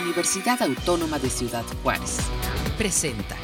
Universidad Autónoma de Ciudad Juárez. Presenta.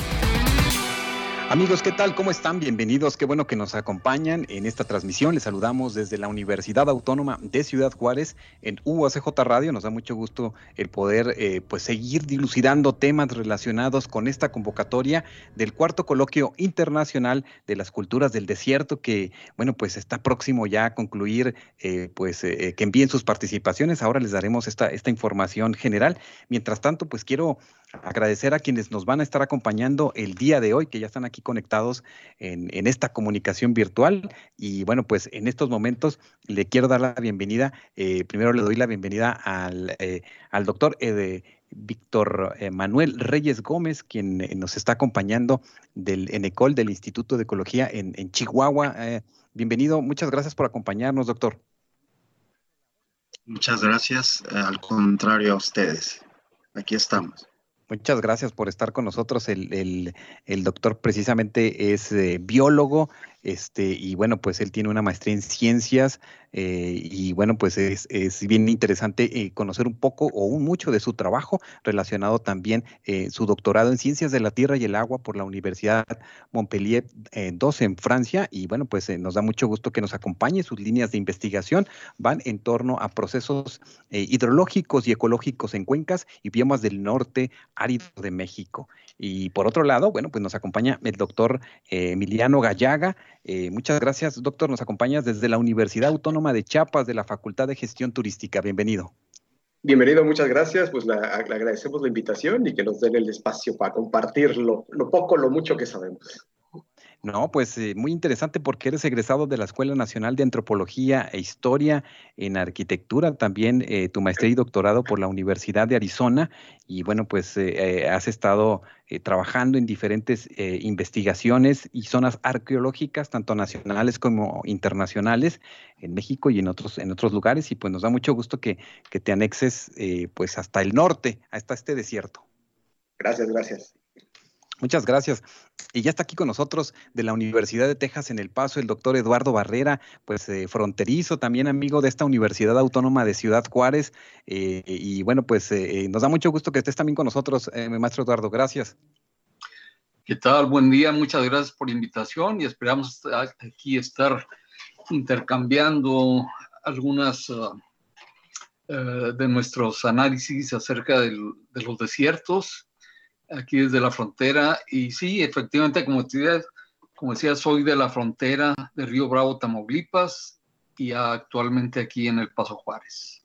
Amigos, ¿qué tal? ¿Cómo están? Bienvenidos. Qué bueno que nos acompañan en esta transmisión. Les saludamos desde la Universidad Autónoma de Ciudad Juárez en UACJ Radio. Nos da mucho gusto el poder eh, pues seguir dilucidando temas relacionados con esta convocatoria del cuarto coloquio internacional de las culturas del desierto que, bueno, pues está próximo ya a concluir, eh, pues eh, que envíen sus participaciones. Ahora les daremos esta, esta información general. Mientras tanto, pues quiero agradecer a quienes nos van a estar acompañando el día de hoy, que ya están aquí conectados en, esta comunicación virtual. Y bueno, pues en estos momentos le quiero dar la bienvenida. Eh, primero le doy la bienvenida al, eh, doctor eh, Víctor Manuel Reyes Gómez, quien nos está acompañando del ENECOL, del Instituto de Ecología en, en Chihuahua. bienvenido, muchas gracias por acompañarnos, doctor. Muchas gracias, al contrario a ustedes. Aquí estamos. Muchas gracias por estar con nosotros. El, doctor precisamente es eh, biólogo, este, y bueno, pues él tiene una maestría en ciencias eh, y bueno, pues es, bien interesante eh, conocer un poco o un mucho de su trabajo relacionado también eh, su doctorado en ciencias de la tierra y el agua por la Universidad Montpellier II en Francia y bueno, pues nos da mucho gusto que nos acompañe. Sus líneas de investigación van en torno a procesos hidrológicos y ecológicos en cuencas y biomas del norte árido de México. Y por otro lado, bueno, pues nos acompaña el doctor Emiliano Gallaga, eh, muchas gracias, doctor. Nos acompañas desde la Universidad Autónoma de Chiapas, de la Facultad de Gestión Turística. Bienvenido. Bienvenido, muchas gracias. Pues le agradecemos la invitación y que nos den el espacio para compartir lo, lo poco, lo mucho que sabemos. No, pues eh, muy interesante porque eres egresado de la Escuela Nacional de Antropología e Historia en Arquitectura, también eh, tu maestría y doctorado por la Universidad de Arizona y bueno, pues eh, has estado trabajando en diferentes investigaciones y zonas arqueológicas, tanto nacionales como internacionales, en México y en otros, en otros lugares y pues nos da mucho gusto que, que te anexes pues hasta el norte, hasta este desierto. Gracias, gracias. Muchas gracias. Y ya está aquí con nosotros de la Universidad de Texas en El Paso el doctor Eduardo Barrera, pues eh, fronterizo, también amigo de esta Universidad Autónoma de Ciudad Juárez. Eh, y bueno, pues eh, nos da mucho gusto que estés también con nosotros, maestro Eduardo. Gracias. ¿Qué tal? Buen día, muchas gracias por la invitación y esperamos aquí estar intercambiando algunas de nuestros análisis acerca de los desiertos aquí desde la frontera. Y sí, efectivamente, como como decía, soy de la frontera de Río Bravo, Tamaulipas, y actualmente aquí en El Paso Juárez.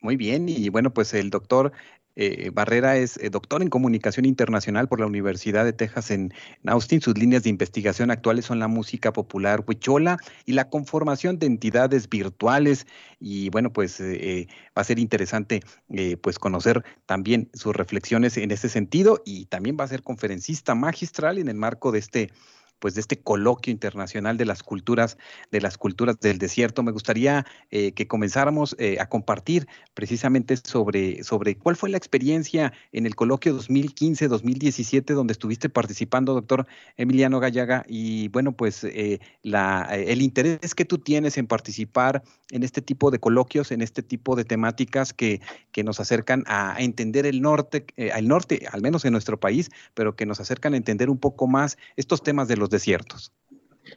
Muy bien, y bueno, pues el doctor eh, Barrera es eh, doctor en comunicación internacional por la Universidad de Texas en Austin. Sus líneas de investigación actuales son la música popular huichola y la conformación de entidades virtuales. Y bueno, pues eh, va a ser interesante pues conocer también sus reflexiones en ese sentido y también va a ser conferencista magistral en el marco de este pues de este coloquio internacional de las culturas, de las culturas del desierto. Me gustaría eh, que comenzáramos eh, a compartir precisamente sobre, sobre cuál fue la experiencia en el coloquio 2015-2017 donde estuviste participando, doctor Emiliano Gallaga, y bueno, pues eh, el interés que tú tienes en participar en este tipo de coloquios, en este tipo de temáticas que, que nos acercan a, entender el norte, al norte, al menos en nuestro país, pero que nos acercan a entender un poco más estos temas de los desiertos?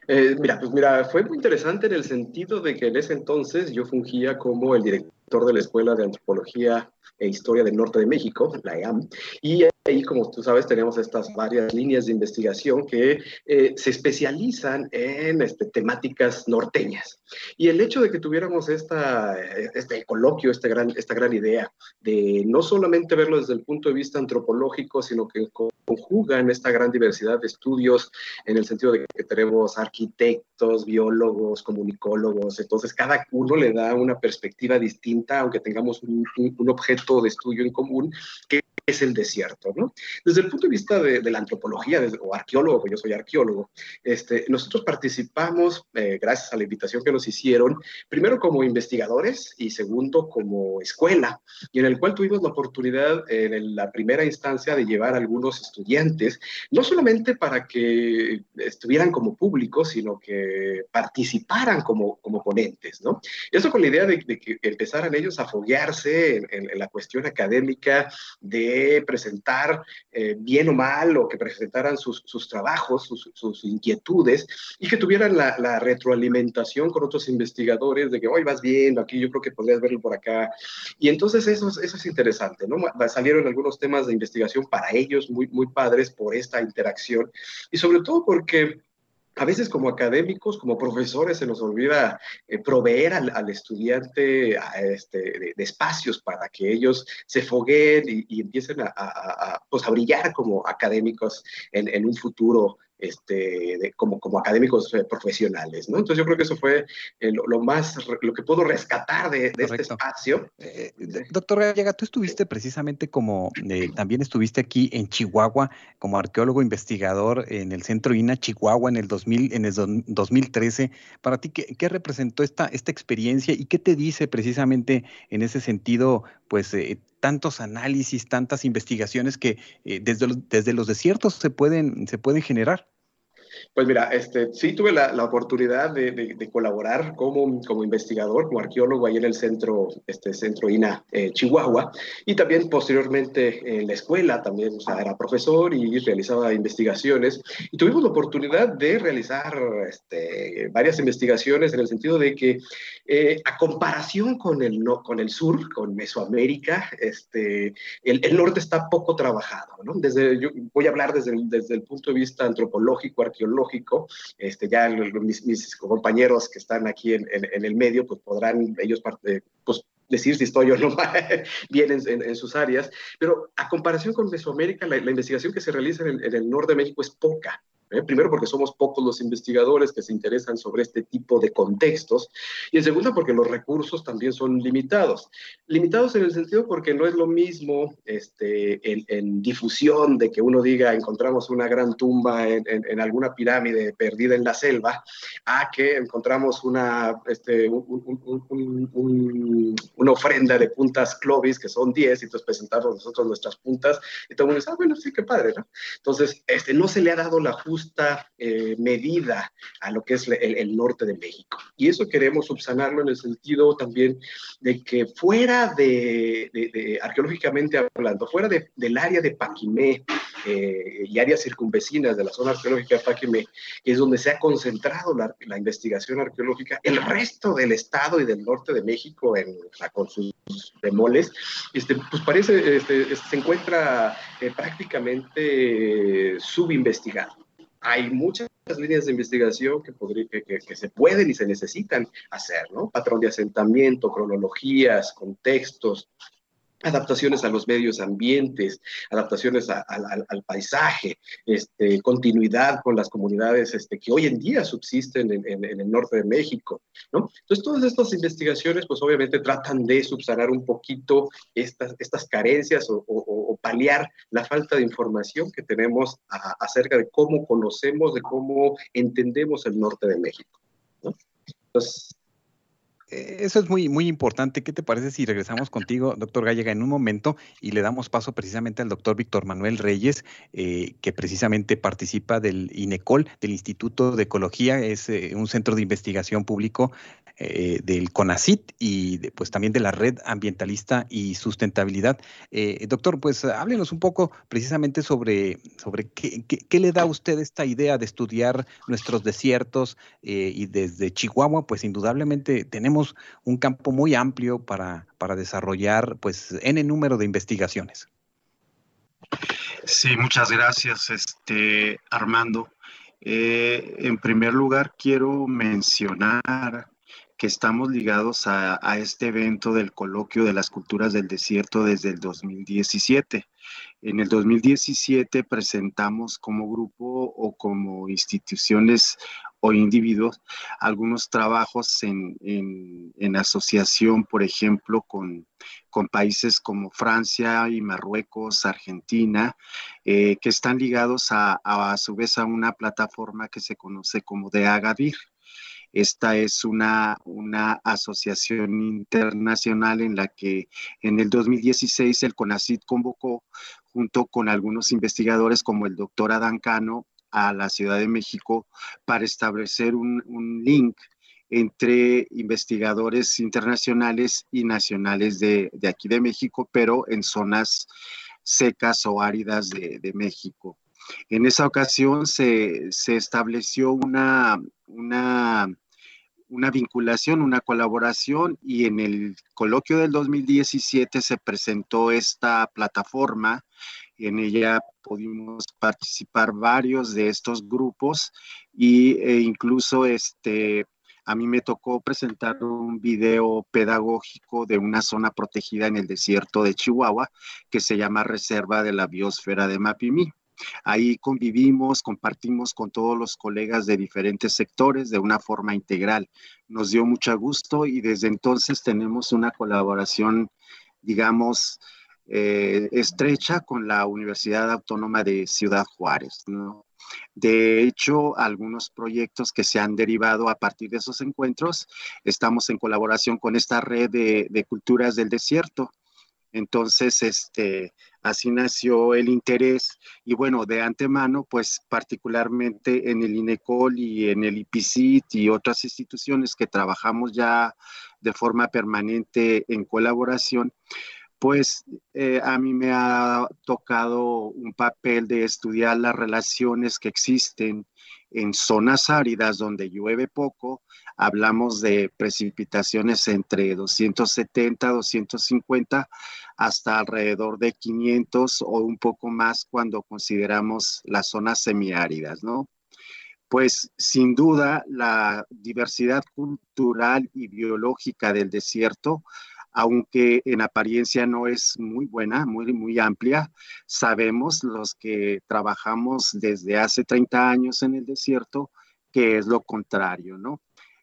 Eh, mira, pues mira, fue muy interesante en el sentido de que en ese entonces yo fungía como el director de la Escuela de Antropología e Historia del Norte de México, la EAM, y ahí, como tú sabes, tenemos estas varias líneas de investigación que eh, se especializan en este, temáticas norteñas. Y el hecho de que tuviéramos esta, este coloquio, este gran, esta gran idea de no solamente verlo desde el punto de vista antropológico, sino que conjugan esta gran diversidad de estudios en el sentido de que tenemos arquitectos, biólogos, comunicólogos, entonces cada uno le da una perspectiva distinta, aunque tengamos un, un objeto de estudio en común, que es el desierto, ¿no? Desde el punto de vista de, la antropología o arqueólogo, yo soy arqueólogo, este, nosotros participamos, eh, gracias a la invitación que nos hicieron, primero como investigadores y segundo como escuela, y en el cual tuvimos la oportunidad en la primera instancia de llevar a algunos estudiantes, no solamente para que estuvieran como públicos, sino que participaran como, como ponentes, ¿no? Eso con la idea de, que empezaran ellos a foguearse en la cuestión académica de presentar eh, bien o mal o que presentaran sus, trabajos, sus, inquietudes y que tuvieran la, retroalimentación con otros investigadores de que hoy vas bien, aquí yo creo que podrías verlo por acá. Y entonces eso, eso es interesante, ¿no? Salieron algunos temas de investigación para ellos muy, muy padres por esta interacción y sobre todo porque a veces como académicos, como profesores, se nos olvida eh, proveer al, estudiante este, de, espacios para que ellos se fogueen y, empiecen a, pues, a, brillar como académicos en, en un futuro este, como, como académicos eh, profesionales, ¿no? Entonces yo creo que eso fue eh, lo, más, lo que puedo rescatar de, este espacio. Eh, doctor Gallega, tú estuviste precisamente como, también estuviste aquí en Chihuahua como arqueólogo investigador en el Centro INA Chihuahua en el, 2000, en el 2013. Para ti, ¿qué, ¿qué, representó esta, esta experiencia y qué te dice precisamente en ese sentido, pues, tantos análisis, tantas investigaciones que eh, desde, los, desde los desiertos se pueden, se pueden generar. Pues mira, este, sí tuve la, la oportunidad de, de, colaborar como, como investigador, como arqueólogo ahí en el centro, este centro INA eh, Chihuahua, y también posteriormente en la escuela, también o sea, era profesor y realizaba investigaciones. Y tuvimos la oportunidad de realizar este, varias investigaciones en el sentido de que, eh, a comparación con el, no, con el sur, con Mesoamérica, este, el, el norte está poco trabajado. ¿no? Desde, yo voy a hablar desde desde el punto de vista antropológico, arqueológico, lógico, este, ya mis, compañeros que están aquí en, el medio, pues podrán ellos parte, pues, decir si estoy o no bien en, sus áreas, pero a comparación con Mesoamérica, la, investigación que se realiza en el norte de México es poca. ¿Eh? Primero porque somos pocos los investigadores que se interesan sobre este tipo de contextos y en segundo porque los recursos también son limitados. Limitados en el sentido porque no es lo mismo este, en, difusión de que uno diga encontramos una gran tumba en, alguna pirámide perdida en la selva a que encontramos una, este, una ofrenda de puntas Clovis que son 10 y entonces presentamos nosotros nuestras puntas y todo el mundo dice, ah, bueno, sí, qué padre, ¿no? Entonces, este, no se le ha dado la justa eh, medida a lo que es el, norte de México. Y eso queremos subsanarlo en el sentido también de que fuera de, arqueológicamente hablando, fuera del área de Paquimé eh, y áreas circunvecinas de la zona arqueológica de Paquimé, que es donde se ha concentrado la, investigación arqueológica, el resto del estado y del norte de México, en, con sus bemoles, este, pues parece, este, se encuentra eh, prácticamente subinvestigado hay muchas líneas de investigación que, que, se pueden y se necesitan hacer, ¿no? Patrón de asentamiento, cronologías, contextos, adaptaciones a los medios ambientes, adaptaciones al paisaje, este, continuidad con las comunidades este, que hoy en día subsisten en, el norte de México. ¿no? Entonces, todas estas investigaciones, pues obviamente tratan de subsanar un poquito estas, estas carencias o, paliar la falta de información que tenemos acerca de cómo conocemos, de cómo entendemos el norte de México. eh, eso es muy, muy importante. ¿Qué te parece si regresamos contigo, doctor Gallega, en un momento y le damos paso precisamente al doctor Víctor Manuel Reyes, eh, que precisamente participa del INECOL, del Instituto de Ecología, es eh, un centro de investigación público del CONACIT y pues también de la Red Ambientalista y Sustentabilidad. doctor, pues háblenos un poco precisamente sobre, sobre qué, le da a usted esta idea de estudiar nuestros desiertos y desde Chihuahua, pues indudablemente tenemos un campo muy amplio para, para desarrollar pues N número de investigaciones. Sí, muchas gracias, este, Armando. Eh, en primer lugar, quiero mencionar que estamos ligados a, a, este evento del coloquio de las culturas del desierto desde el 2017. En el 2017 presentamos como grupo o como instituciones o individuos algunos trabajos en, en, asociación, por ejemplo, con, con, países como Francia y Marruecos, Argentina, eh, que están ligados a, a, a, su vez a una plataforma que se conoce como de Agadir. Esta es una, una asociación internacional en la que en el 2016 el CONACID convocó junto con algunos investigadores como el doctor Adán Cano a la Ciudad de México para establecer un, link entre investigadores internacionales y nacionales de, aquí de México, pero en zonas secas o áridas de, México. En esa ocasión se, estableció una, una, una, vinculación, una colaboración y en el coloquio del 2017 se presentó esta plataforma en ella pudimos participar varios de estos grupos y, e incluso este, a mí me tocó presentar un video pedagógico de una zona protegida en el desierto de Chihuahua que se llama Reserva de la Biosfera de Mapimí. Ahí convivimos, compartimos con todos los colegas de diferentes sectores de una forma integral. Nos dio mucho gusto y desde entonces tenemos una colaboración, digamos, eh, estrecha con la Universidad Autónoma de Ciudad Juárez. De hecho, algunos proyectos que se han derivado a partir de esos encuentros, estamos en colaboración con esta red de, culturas del desierto. Entonces, este, así nació el interés y bueno, de antemano, pues particularmente en el INECOL y en el IPCIT y otras instituciones que trabajamos ya de forma permanente en colaboración, pues eh, a mí me ha tocado un papel de estudiar las relaciones que existen en zonas áridas donde llueve poco. Hablamos de precipitaciones entre 270, 250 hasta alrededor de 500 o un poco más cuando consideramos las zonas semiáridas, ¿no? Pues sin duda la diversidad cultural y biológica del desierto aunque en apariencia no es muy buena, muy, muy amplia. Sabemos los que trabajamos desde hace 30 años en el desierto que es lo contrario, ¿no?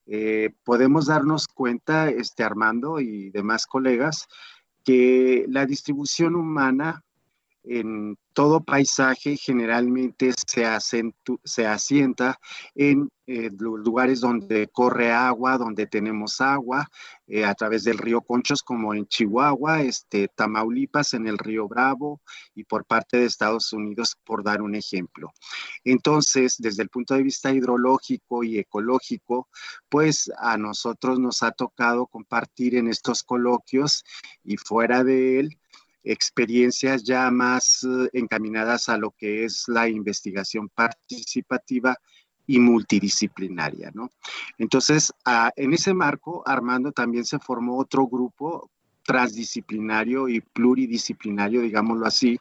Eh, podemos darnos cuenta, este Armando y demás colegas, que la distribución humana en todo paisaje generalmente se, asienta en eh, lugares donde corre agua, donde tenemos agua, eh, a través del río Conchos, como en Chihuahua, este, Tamaulipas, en el río Bravo y por parte de Estados Unidos, por dar un ejemplo. Entonces, desde el punto de vista hidrológico y ecológico, pues a nosotros nos ha tocado compartir en estos coloquios y fuera de él experiencias ya más eh, encaminadas a lo que es la investigación participativa y multidisciplinaria, ¿no? Entonces, en ese marco, Armando también se formó otro grupo transdisciplinario y pluridisciplinario, digámoslo así,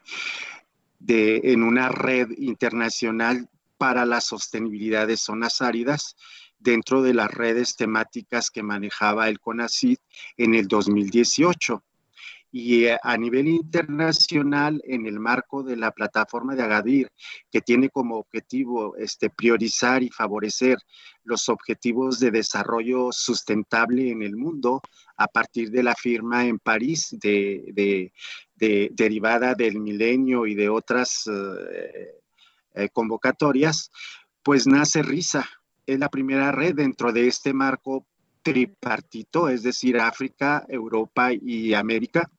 de, en una red internacional para la sostenibilidad de zonas áridas dentro de las redes temáticas que manejaba el CONACID en el 2018 y eh, a nivel internacional en el marco de la plataforma de Agadir, que tiene como objetivo este, priorizar y favorecer los objetivos de desarrollo sustentable en el mundo a partir de la firma en París de, derivada del milenio y de otras eh, eh, convocatorias, pues nace RISA. Es la primera red dentro de este marco tripartito, es decir, África, Europa y América.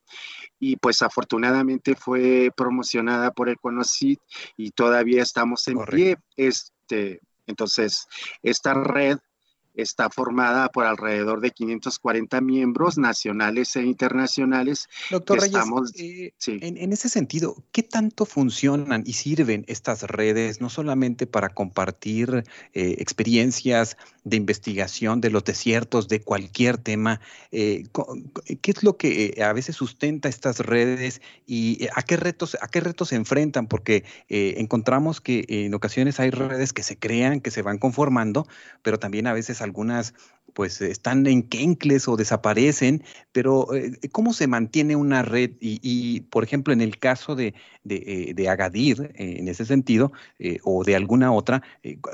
Y pues afortunadamente fue promocionada por el CONOCIT y todavía estamos en pie. Este, entonces, esta red está formada por alrededor de 540 miembros nacionales e internacionales. Doctor Reyes, eh, en, ese sentido, ¿qué tanto funcionan y sirven estas redes, no solamente para compartir eh, experiencias de investigación de los desiertos, de cualquier tema? Eh, ¿Qué es lo que a veces sustenta estas redes y a qué retos, a qué retos se enfrentan? Porque encontramos que en ocasiones hay redes que se crean, que se van conformando, pero también a veces algunas pues están en quencles o desaparecen, pero eh, ¿cómo se mantiene una red? Y, por ejemplo, en el caso de, de, Agadir, en ese sentido, o de alguna otra,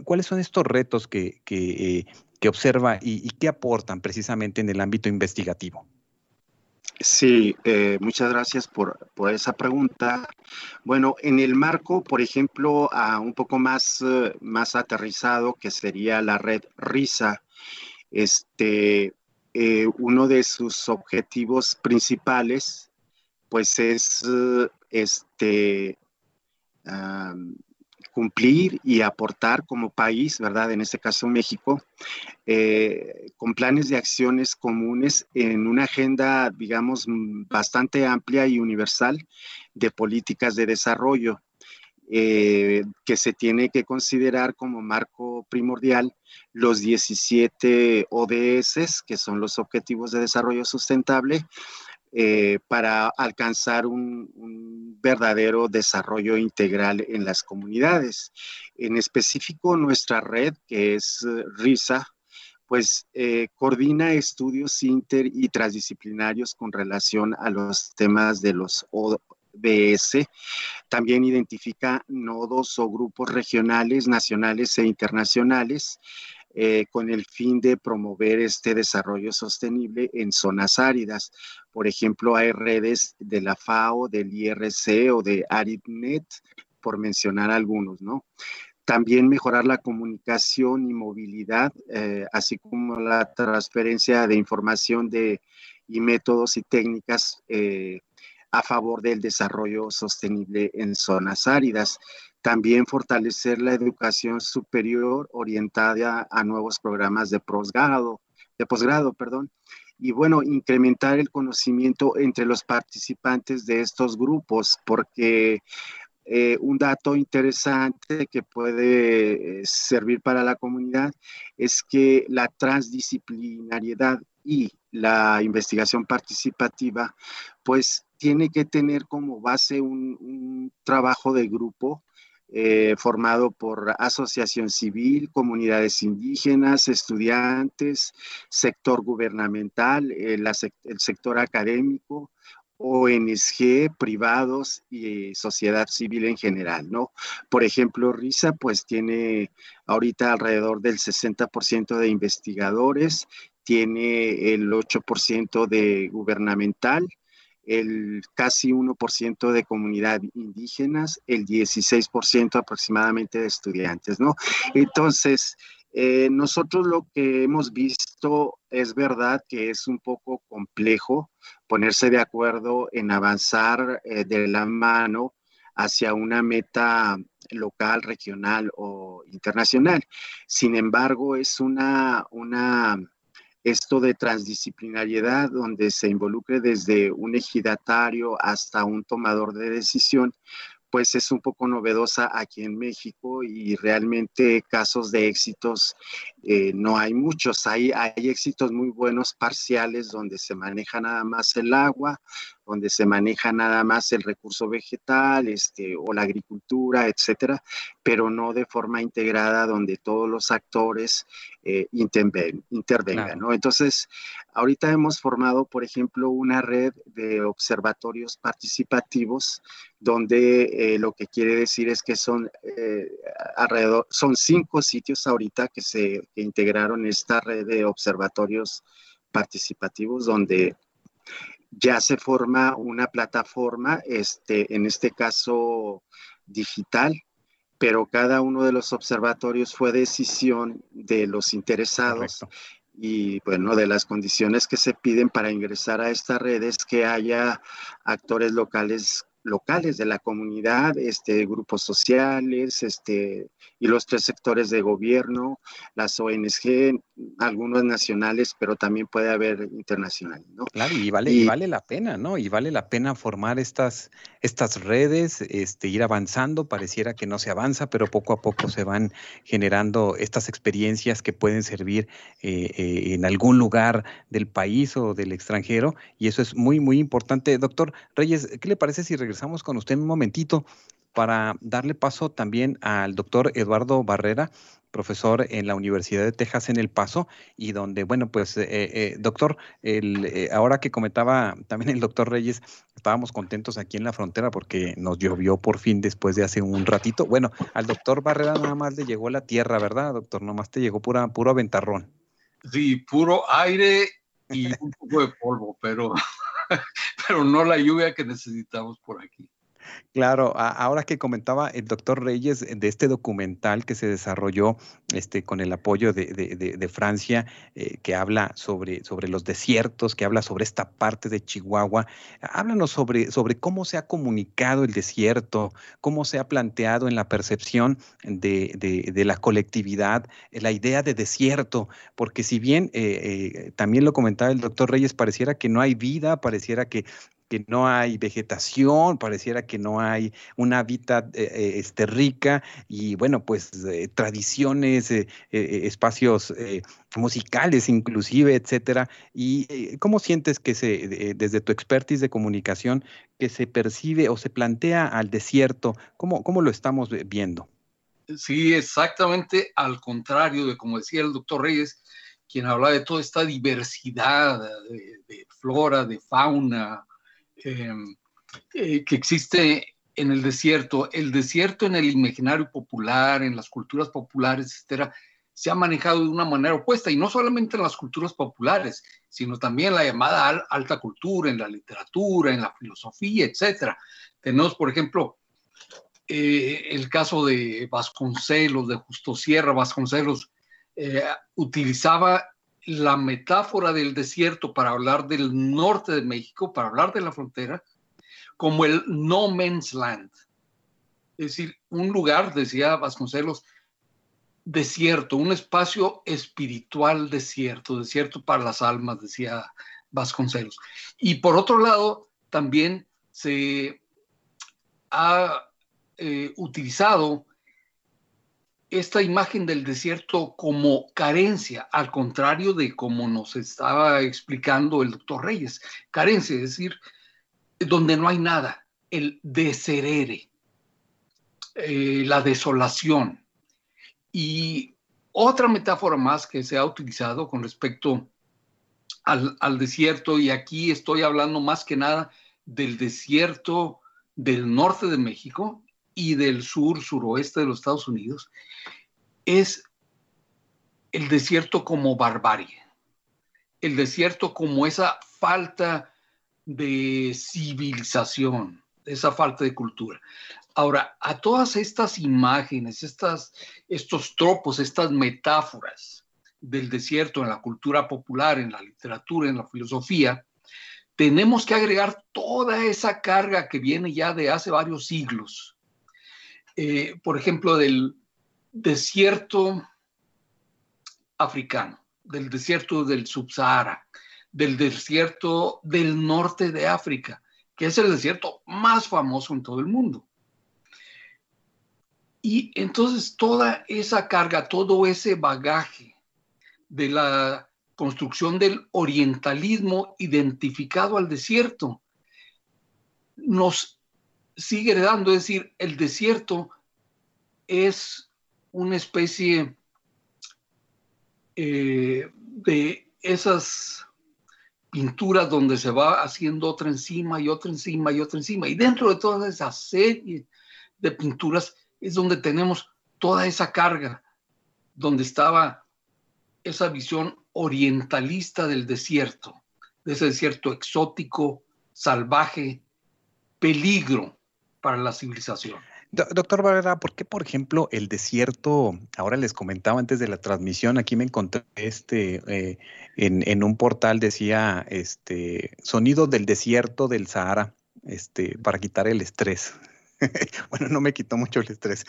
¿cuáles son estos retos que, que, observa y, y qué aportan precisamente en el ámbito investigativo? Sí, eh, muchas gracias por, esa pregunta. Bueno, en el marco, por ejemplo, a un poco más, eh, más aterrizado, que sería la red RISA, este, eh, uno de sus objetivos principales, pues es este, cumplir y aportar como país, ¿verdad? En este caso México, eh, con planes de acciones comunes en una agenda, digamos, bastante amplia y universal de políticas de desarrollo. Eh, que se tiene que considerar como marco primordial los 17 ODS, que son los Objetivos de Desarrollo Sustentable, eh, para alcanzar un, verdadero desarrollo integral en las comunidades. En específico, nuestra red, que es eh, RISA, pues eh, coordina estudios inter y transdisciplinarios con relación a los temas de los ODS. También identifica nodos o grupos regionales, nacionales e internacionales eh, con el fin de promover este desarrollo sostenible en zonas áridas. Por ejemplo, hay redes de la FAO, del IRC o de ARIDNET, por mencionar algunos, ¿no? También mejorar la comunicación y movilidad, eh, así como la transferencia de información de, y métodos y técnicas eh, a favor del desarrollo sostenible en zonas áridas. También fortalecer la educación superior orientada a nuevos programas de posgrado, de posgrado, perdón. Y bueno, incrementar el conocimiento entre los participantes de estos grupos, porque eh, un dato interesante que puede eh, servir para la comunidad es que la transdisciplinariedad y la investigación participativa, pues tiene que tener como base un trabajo de grupo eh, formado por asociación civil, comunidades indígenas, estudiantes, sector gubernamental, eh, el sector académico, ONG, privados y sociedad civil en general, ¿no? Por ejemplo, RISA pues tiene ahorita alrededor del 60% de investigadores, tiene el 8% de gubernamental, el casi 1% de comunidad indígenas, el 16% aproximadamente de estudiantes, ¿no? Entonces, eh, nosotros lo que hemos visto es verdad que es un poco complejo ponerse de acuerdo en avanzar eh, de la mano hacia una meta local, regional o internacional. Sin embargo, es una, una esto de transdisciplinariedad, donde se involucre desde un ejidatario hasta un tomador de decisión, pues es un poco novedosa aquí en México y realmente casos de éxitos eh, no hay muchos. Hay, hay éxitos muy buenos parciales donde se maneja nada más el agua, donde se maneja nada más el recurso vegetal este, o la agricultura, etcétera, pero no de forma integrada donde todos los actores eh, intervengan. ¿no? Entonces, ahorita hemos formado, por ejemplo, una red de observatorios participativos donde eh, lo que quiere decir es que son eh, alrededor, son cinco sitios ahorita que se integraron esta red de observatorios participativos donde ya se forma una plataforma, este, en este caso digital, pero cada uno de los observatorios fue decisión de los interesados y bueno, de las condiciones que se piden para ingresar a esta red es que haya actores locales locales de la comunidad, este, grupos sociales, este, y los tres sectores de gobierno, las ONG, algunos nacionales, pero también puede haber internacionales, ¿no? Claro, y vale, y, vale la pena, ¿no? Y vale la pena formar estas, estas redes, este, ir avanzando, pareciera que no se avanza, pero poco a poco se van generando estas experiencias que pueden servir eh, eh, en algún lugar del país o del extranjero, y eso es muy, muy importante. Doctor Reyes, ¿qué le parece si regresamos con usted un momentito? para darle paso también al doctor Eduardo Barrera, profesor en la Universidad de Texas en El Paso, y donde, bueno, pues, eh, eh, doctor, el, eh, ahora que comentaba también el doctor Reyes, estábamos contentos aquí en la frontera porque nos llovió por fin después de hace un ratito. Bueno, al doctor Barrera nada más le llegó la tierra, ¿verdad, doctor? Nomás te llegó pura, puro aventarrón. Sí, puro aire y un poco de polvo, pero, pero no la lluvia que necesitamos por aquí. Claro, ahora que comentaba el doctor Reyes de este documental que se desarrolló este, con el apoyo de, Francia, eh, que habla sobre, sobre los desiertos, que habla sobre esta parte de Chihuahua, háblanos sobre, sobre cómo se ha comunicado el desierto, cómo se ha planteado en la percepción de, la colectividad la idea de desierto, porque si bien eh, eh, también lo comentaba el doctor Reyes, pareciera que no hay vida, pareciera que que no hay vegetación, pareciera que no hay un hábitat eh, eh, este, rica y bueno, pues eh, tradiciones, espacios musicales inclusive, etcétera. ¿Y cómo sientes que se, desde tu expertise de comunicación, que se percibe o se plantea al desierto? ¿Cómo, cómo lo estamos viendo? Sí, exactamente al contrario de como decía el doctor Reyes, quien habla de toda esta diversidad de flora, de fauna, eh, que existe en el desierto. El desierto en el imaginario popular, en las culturas populares, etcétera, se ha manejado de una manera opuesta y no solamente en las culturas populares, sino también en la llamada alta cultura, en la literatura, en la filosofía, etcétera. Tenemos, por ejemplo, eh, el caso de Vasconcelos, de Justo Sierra. Vasconcelos eh, utilizaba la metáfora del desierto para hablar del norte de México, para hablar de la frontera, como el no man's land. Es decir, un lugar, decía Vasconcelos, desierto, un espacio espiritual desierto, desierto para las almas, decía Vasconcelos. Y por otro lado, también se ha eh, utilizado esta imagen del desierto como carencia, al contrario de como nos estaba explicando el doctor Reyes. Carencia, es decir, donde no hay nada, el deserere, eh, la desolación. Y otra metáfora más que se ha utilizado con respecto al, al desierto, y aquí estoy hablando más que nada del desierto del norte de México y del sur, suroeste de los Estados Unidos, es el desierto como barbarie, el desierto como esa falta de civilización, esa falta de cultura. Ahora, a todas estas imágenes, estas, estos tropos, estas metáforas del desierto en la cultura popular, en la literatura, en la filosofía, tenemos que agregar toda esa carga que viene ya de hace varios siglos. Eh, por ejemplo, del desierto africano, del desierto del Subsahara, del desierto del norte de África, que es el desierto más famoso en todo el mundo. Y entonces toda esa carga, todo ese bagaje de la construcción del orientalismo identificado al desierto, nos sigue dando, es decir, el desierto es una especie eh, de esas pinturas donde se va haciendo otra encima y otra encima y otra encima. Y dentro de toda esa serie de pinturas es donde tenemos toda esa carga, donde estaba esa visión orientalista del desierto, de ese desierto exótico, salvaje, peligro para la civilización. Doctor Barrera, ¿por qué, por ejemplo, el desierto, ahora les comentaba antes de la transmisión, aquí me encontré este, eh, en, un portal decía, este, sonido del desierto del Sahara, este, para quitar el estrés. bueno, no me quitó mucho el estrés,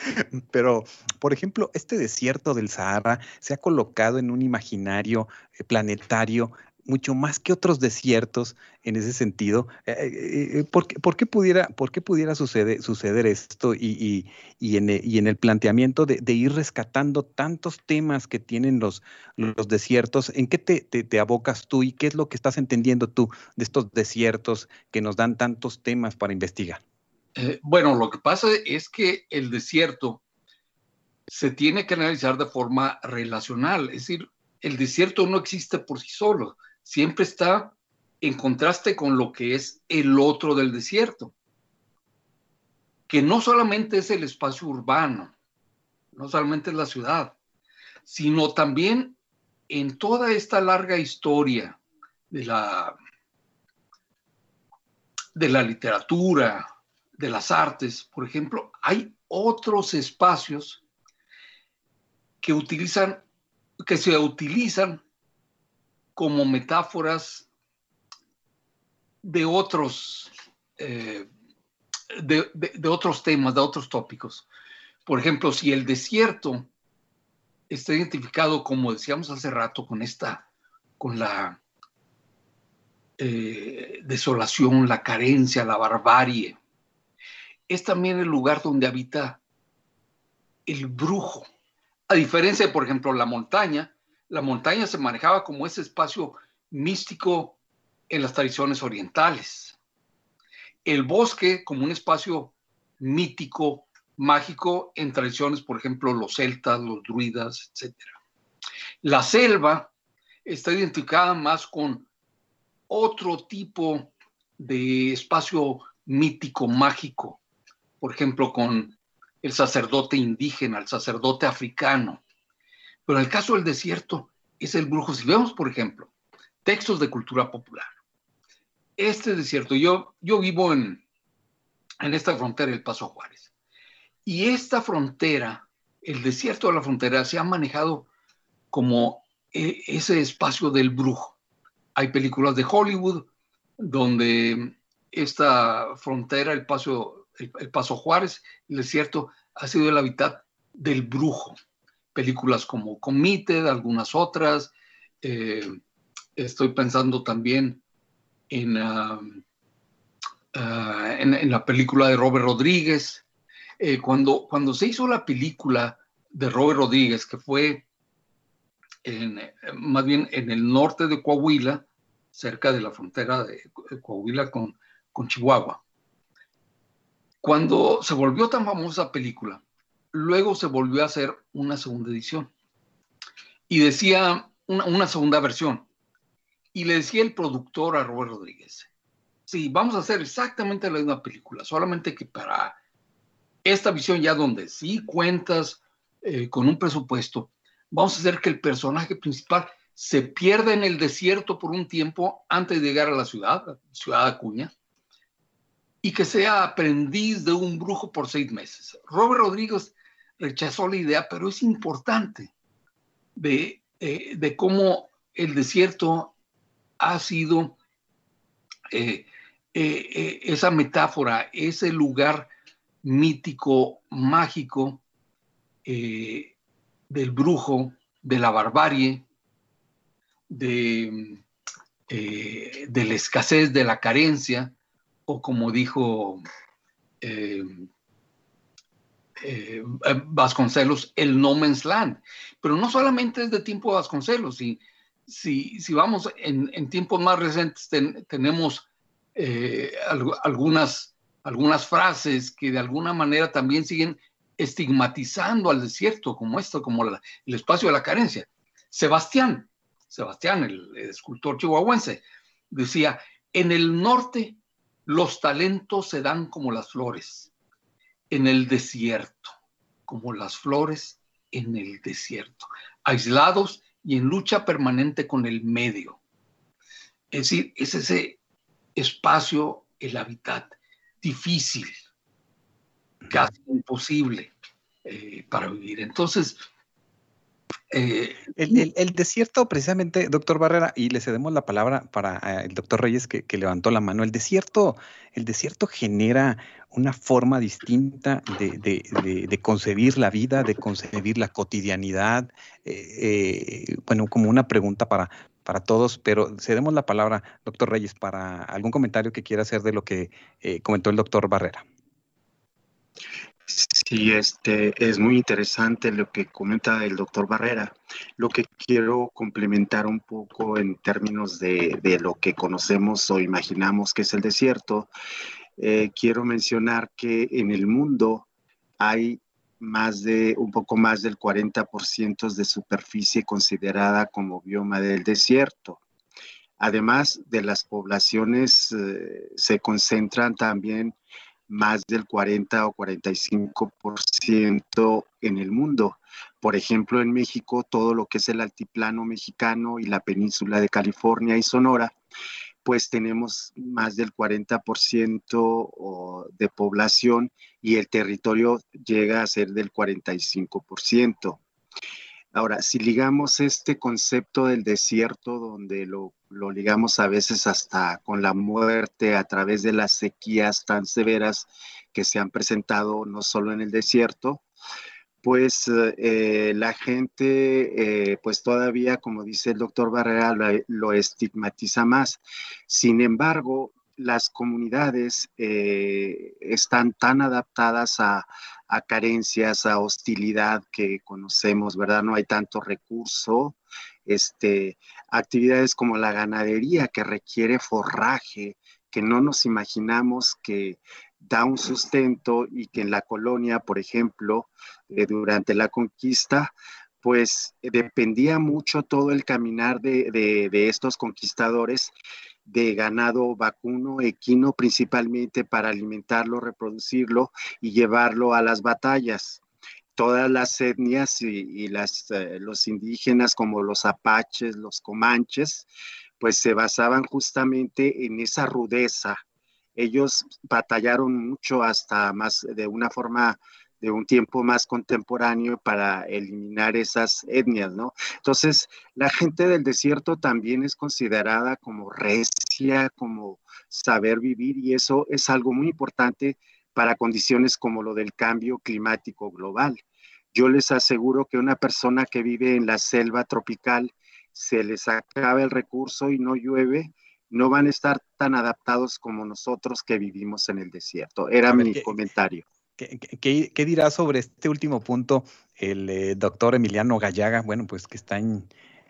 pero, por ejemplo, este desierto del Sahara se ha colocado en un imaginario eh, planetario mucho más que otros desiertos en ese sentido. Eh, eh, eh, ¿por, qué, pudiera, por qué pudiera suceder, suceder esto y, en, el planteamiento de, ir rescatando tantos temas que tienen los, los desiertos? ¿En qué te, te, abocas tú y qué es lo que estás entendiendo tú de estos desiertos que nos dan tantos temas para investigar? Bueno, lo que pasa es que el desierto se tiene que analizar de forma relacional, es decir, el desierto no existe por sí solo, siempre está en contraste con lo que es el otro del desierto, que no solamente es el espacio urbano, no solamente es la ciudad, sino también en toda esta larga historia de la, de la literatura, de las artes, por ejemplo, hay otros espacios que utilizan, que se utilizan como metáforas de otros, eh, de, otros temas, de otros tópicos. Por ejemplo, si el desierto está identificado, como decíamos hace rato, con esta, con la eh, desolación, la carencia, la barbarie, es también el lugar donde habita el brujo. A diferencia de, por ejemplo, la montaña, la montaña se manejaba como ese espacio místico en las tradiciones orientales. El bosque como un espacio mítico, mágico en tradiciones, por ejemplo, los celtas, los druidas, etc. La selva está identificada más con otro tipo de espacio mítico, mágico, por ejemplo, con el sacerdote indígena, el sacerdote africano. Pero en el caso del desierto es el brujo. Si vemos, por ejemplo, textos de cultura popular, este desierto, yo, vivo en, esta frontera, el Paso Juárez, y esta frontera, el desierto de la frontera, se ha manejado como eh, ese espacio del brujo. Hay películas de Hollywood donde esta frontera, el Paso el, Paso Juárez, el desierto, ha sido el hábitat del brujo. Películas como Committed, algunas otras. Eh, estoy pensando también en, ah, ah, en, la película de Robert Rodríguez. Eh, cuando, cuando se hizo la película de Robert Rodríguez, que fue en, más bien en el norte de Coahuila, cerca de la frontera de Coahuila con, con Chihuahua. Cuando se volvió tan famosa película, luego se volvió a hacer una segunda edición. Y decía una, segunda versión. Y le decía el productor a Robert Rodríguez, sí, vamos a hacer exactamente la misma película, solamente que para esta visión ya donde sí cuentas eh, con un presupuesto, vamos a hacer que el personaje principal se pierda en el desierto por un tiempo antes de llegar a la ciudad, ciudad de Acuña, y que sea aprendiz de un brujo por seis meses. Robert Rodríguez rechazó la idea, pero es importante de, eh, cómo el desierto ha sido eh, eh, esa metáfora, ese lugar mítico, mágico del brujo, de la barbarie, de, de la escasez, de la carencia, o como dijo eh, eh, Vasconcelos, el no man's land. Pero no solamente es de tiempo Vasconcelos, si, si, si vamos en, tiempos más recientes tenemos eh, algunas, algunas frases que de alguna manera también siguen estigmatizando al desierto como esto, como el espacio de la carencia. Sebastián, Sebastián, el escultor chihuahuense, decía, en el norte los talentos se dan como las flores en el desierto, como las flores en el desierto, aislados y en lucha permanente con el medio. Es decir, es ese espacio, el hábitat difícil, casi imposible eh, para vivir. Entonces, eh, el, desierto, precisamente, doctor Barrera, y le cedemos la palabra para eh, el doctor Reyes que, levantó la mano. El desierto, el desierto genera una forma distinta de, concebir la vida, de concebir la cotidianidad. Eh, bueno, como una pregunta para, para todos, pero cedemos la palabra, doctor Reyes, para algún comentario que quiera hacer de lo que comentó el doctor Barrera. Sí, este, es muy interesante lo que comenta el doctor Barrera. Lo que quiero complementar un poco en términos de, lo que conocemos o imaginamos que es el desierto, eh, quiero mencionar que en el mundo hay más de un poco más del 40% de superficie considerada como bioma del desierto. Además de las poblaciones, eh, se concentran también más del 40 o 45% en el mundo. Por ejemplo, en México, todo lo que es el altiplano mexicano y la península de California y Sonora, pues tenemos más del 40% de población y el territorio llega a ser del 45%. Ahora, si ligamos este concepto del desierto, donde lo, ligamos a veces hasta con la muerte a través de las sequías tan severas que se han presentado no solo en el desierto, pues eh, la gente, eh, pues todavía, como dice el doctor Barrera, lo, estigmatiza más. Sin embargo, las comunidades eh, están tan adaptadas a, a carencias, a hostilidad que conocemos, ¿verdad? No hay tanto recurso. Este, actividades como la ganadería que requiere forraje, que no nos imaginamos que da un sustento y que en la colonia, por ejemplo, eh, durante la conquista, pues dependía mucho todo el caminar de, de estos conquistadores de ganado vacuno, equino, principalmente para alimentarlo, reproducirlo y llevarlo a las batallas. Todas las etnias y, las, eh, los indígenas como los apaches, los comanches, pues se basaban justamente en esa rudeza. Ellos batallaron mucho hasta más de una forma de un tiempo más contemporáneo para eliminar esas etnias, ¿no? Entonces, la gente del desierto también es considerada como recia, como saber vivir y eso es algo muy importante para condiciones como lo del cambio climático global. Yo les aseguro que una persona que vive en la selva tropical, se les acaba el recurso y no llueve, no van a estar tan adaptados como nosotros que vivimos en el desierto. Era mi comentario. ¿Qué, dirá sobre este último punto el eh, doctor Emiliano Gallaga? Bueno, pues que está en,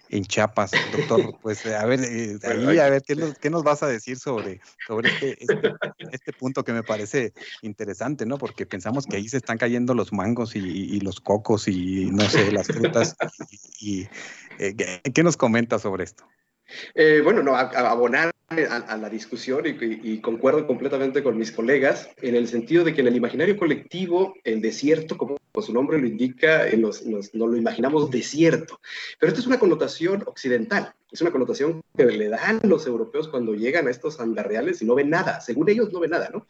en Chiapas, doctor. Pues a ver, eh, ahí, a ver, ¿qué nos, ¿qué nos, vas a decir sobre, sobre este, este, este, punto que me parece interesante, ¿no? Porque pensamos que ahí se están cayendo los mangos y, los cocos y no sé, las frutas. y, eh, ¿Qué nos comenta sobre esto? Bueno, no, abonar a, la discusión y, concuerdo completamente con mis colegas en el sentido de que en el imaginario colectivo el desierto, como su nombre lo indica, eh, nos, lo imaginamos desierto. Pero esto es una connotación occidental, es una connotación que le dan los europeos cuando llegan a estos andarreales y no ven nada. Según ellos no ven nada, ¿no?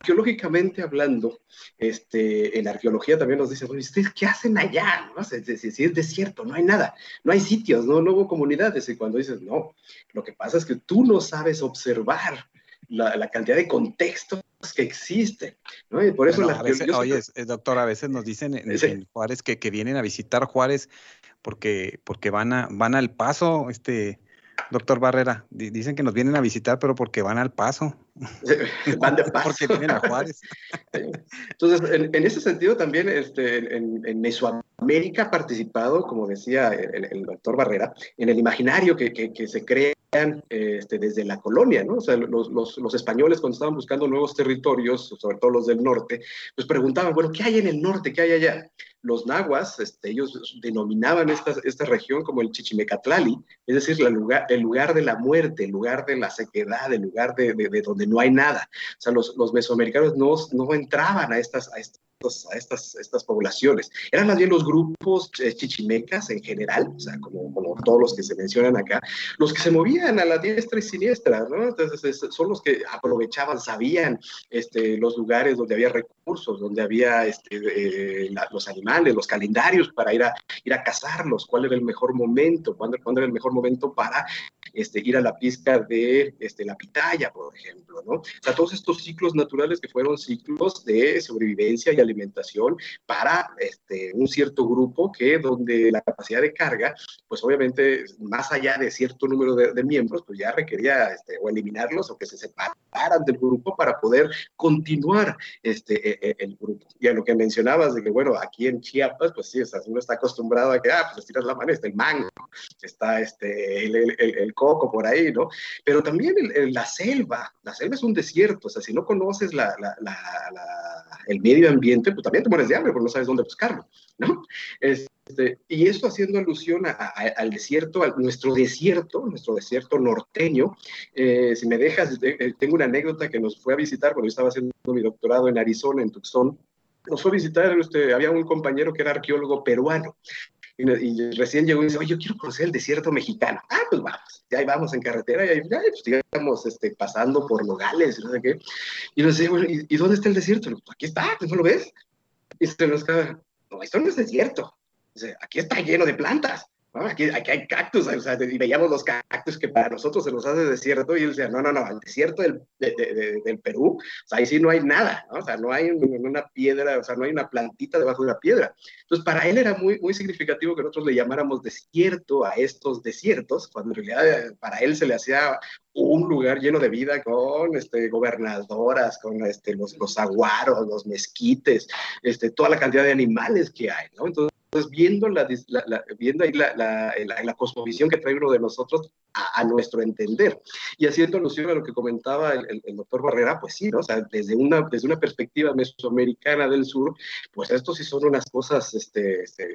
arqueológicamente hablando, este, en arqueología también nos dicen, ¿ustedes qué hacen allá? ¿No? Si, es desierto, no hay nada, no hay sitios, no, no hubo comunidades. Y cuando dices, no, lo que pasa es que tú no sabes observar la, cantidad de contextos que existen. ¿no? Y por eso la Oye, eh, doctor, a veces nos dicen en, Juárez que, que, vienen a visitar Juárez porque, porque van, a, van al paso, este doctor Barrera. Dicen que nos vienen a visitar, pero porque van al paso. van de paso. porque vienen a Juárez. Entonces, en, ese sentido también este, en, Mesoamérica ha participado, como decía el, doctor Barrera, en el imaginario que, que, se crean este, desde la colonia, ¿no? O sea, los, españoles cuando estaban buscando nuevos territorios, sobre todo los del norte, pues preguntaban, bueno, ¿qué hay en el norte? ¿Qué hay allá? los nahuas, este, ellos denominaban esta, región como el Chichimecatlali, es decir, lugar, el lugar de la muerte, el lugar de la sequedad, el lugar de, de, donde no hay nada. O sea, los, mesoamericanos no, entraban a estas a estas, estas poblaciones. Eran más bien los grupos eh, chichimecas en general, o sea, como, como, todos los que se mencionan acá, los que se movían a la diestra y siniestra, ¿no? Entonces, son los que aprovechaban, sabían este, los lugares donde había recursos, donde había este, eh, los animales, los calendarios para ir a, ir a cazarlos, cuál era el mejor momento, cuándo, cuándo era el mejor momento para este, ir a la pizca de este, la pitaya, por ejemplo, ¿no? O sea, todos estos ciclos naturales que fueron ciclos de sobrevivencia y alimentación para este, un cierto grupo que donde la capacidad de carga, pues obviamente más allá de cierto número de, miembros, pues ya requería este, o eliminarlos o que se separaran del grupo para poder continuar este, e, e, el grupo. Y a lo que mencionabas de que, bueno, aquí en Chiapas, pues sí, uno está acostumbrado a que, ah, pues estiras la mano, está el mango, está este, el, el, el coco por ahí, ¿no? Pero también la selva, la selva es un desierto, o sea, si no conoces el medio ambiente, pues también te mueres de hambre porque no sabes dónde buscarlo, ¿no? Este, y esto haciendo alusión al desierto, a nuestro desierto, nuestro desierto norteño. Eh, si me dejas, eh, tengo una anécdota que nos fue a visitar cuando yo estaba haciendo mi doctorado en Arizona, en Tucson. Nos fue a visitar, este, había un compañero que era arqueólogo peruano. Y, recién llegó y dice, yo quiero conocer el desierto mexicano. Ah, pues vamos, ya vamos en carretera, y ya pues, digamos, este, pasando por Nogales, no sé qué. Y nos dice, ¿y, dónde está el desierto? Pues, aquí está, ¿no lo ves? Y se nos queda, no, esto no es desierto, aquí está lleno de plantas. Aquí, hay cactus, o sea, y veíamos los cactus que para nosotros se nos hace desierto, y él decía, no, no, no, el desierto del, del Perú, o ahí sí no hay nada, ¿no? o sea, no hay una piedra, o sea, no hay una plantita debajo de la piedra. Entonces, para él era muy, muy significativo que nosotros le llamáramos desierto a estos desiertos, cuando en realidad para él se le hacía un lugar lleno de vida con este, gobernadoras, con este, los, los aguaros, los mezquites, este, toda la cantidad de animales que hay. Entonces, entonces, viendo, la, viendo ahí la, la, cosmovisión que trae uno de nosotros a, nuestro entender. Y haciendo alusión a lo que comentaba el, doctor Barrera, pues sí, ¿no? O sea, desde una, desde una perspectiva mesoamericana del sur, pues estos sí son unas cosas este, este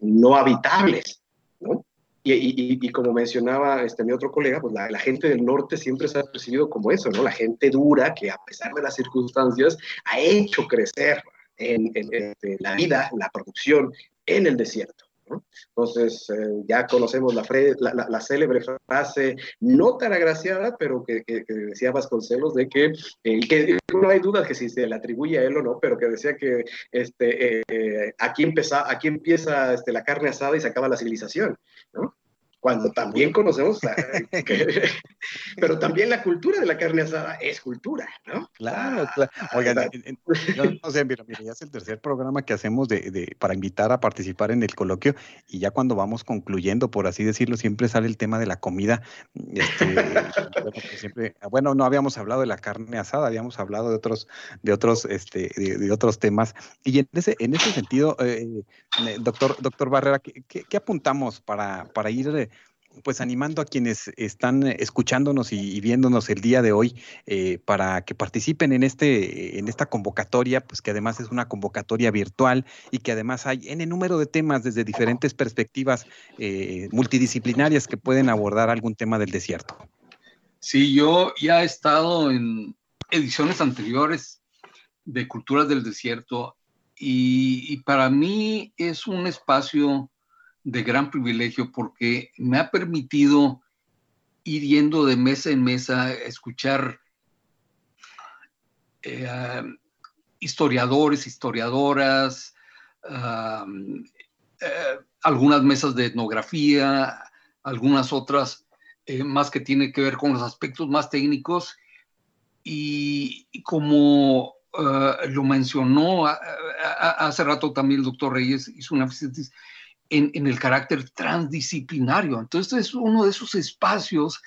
no habitables, ¿no? Y, y, y, como mencionaba este, mi otro colega, pues la, gente del norte siempre se ha percibido como eso, ¿no? La gente dura que a pesar de las circunstancias ha hecho crecer en, este, la vida, la producción en el desierto. Entonces, eh, ya conocemos la, la, célebre frase, no tan agraciada, pero que, decía Vasconcelos, de que, eh, que, no hay duda que si se le atribuye a él o no, pero que decía que este, eh, aquí, empieza, aquí empieza este, la carne asada y se acaba la civilización. ¿no? Cuando también conocemos, pero también la cultura de la carne asada es cultura, ¿no? Claro, claro. Oigan, no sé, mira, mira, ya es el tercer programa que hacemos de, de, para invitar a participar en el coloquio y ya cuando vamos concluyendo, por así decirlo, siempre sale el tema de la comida. Este, bueno, pues siempre, bueno, no habíamos hablado de la carne asada, habíamos hablado de otros, de otros, este, de, otros temas. Y en ese, en ese sentido, eh, eh, doctor, doctor Barrera, ¿qué, qué, apuntamos para, para ir pues animando a quienes están escuchándonos y, viéndonos el día de hoy eh, para que participen en este en esta convocatoria, pues que además es una convocatoria virtual y que además hay el número de temas desde diferentes perspectivas eh, multidisciplinarias que pueden abordar algún tema del desierto. Sí, yo ya he estado en ediciones anteriores de Culturas del Desierto y para mí es un espacio de gran privilegio porque me ha permitido ir yendo de mesa en mesa, a escuchar eh, historiadores, historiadoras, eh, algunas mesas de etnografía, algunas otras eh, más que tienen que ver con los aspectos más técnicos. Y, como lo mencionó hace rato también el doctor Reyes, hizo una en, el carácter transdisciplinario. Entonces, es uno de esos espacios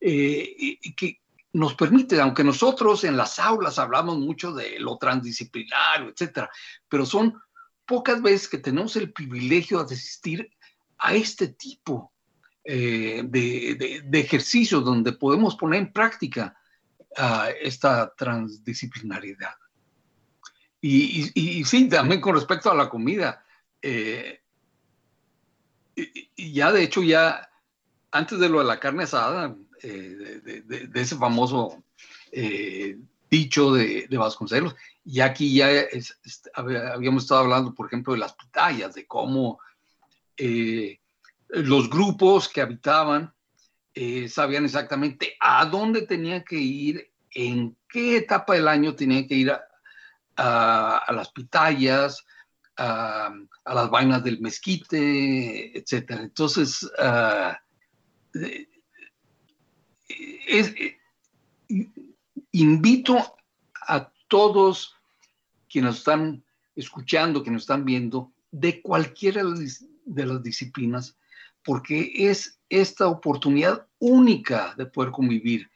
eh, que nos permite, aunque nosotros en las aulas hablamos mucho de lo transdisciplinario, etcétera, pero son pocas veces que tenemos el privilegio de asistir a este tipo eh, de, de, ejercicios donde podemos poner en práctica uh, esta transdisciplinariedad. Y, y, sí, también con respecto a la comida, eh, y ya de hecho, ya antes de lo de la carne asada, eh, de, ese famoso eh, dicho de, Vasconcelos, y aquí ya habíamos estado hablando, por ejemplo, de las pitayas, de cómo eh, los grupos que habitaban sabían exactamente a dónde tenían que ir, en qué etapa del año tenían que ir a las pitayas, a, las vainas del mezquite, etcétera. Entonces, uh, es, invito a todos quienes están escuchando, que nos están viendo, de cualquiera de las disciplinas, porque es esta oportunidad única de poder convivir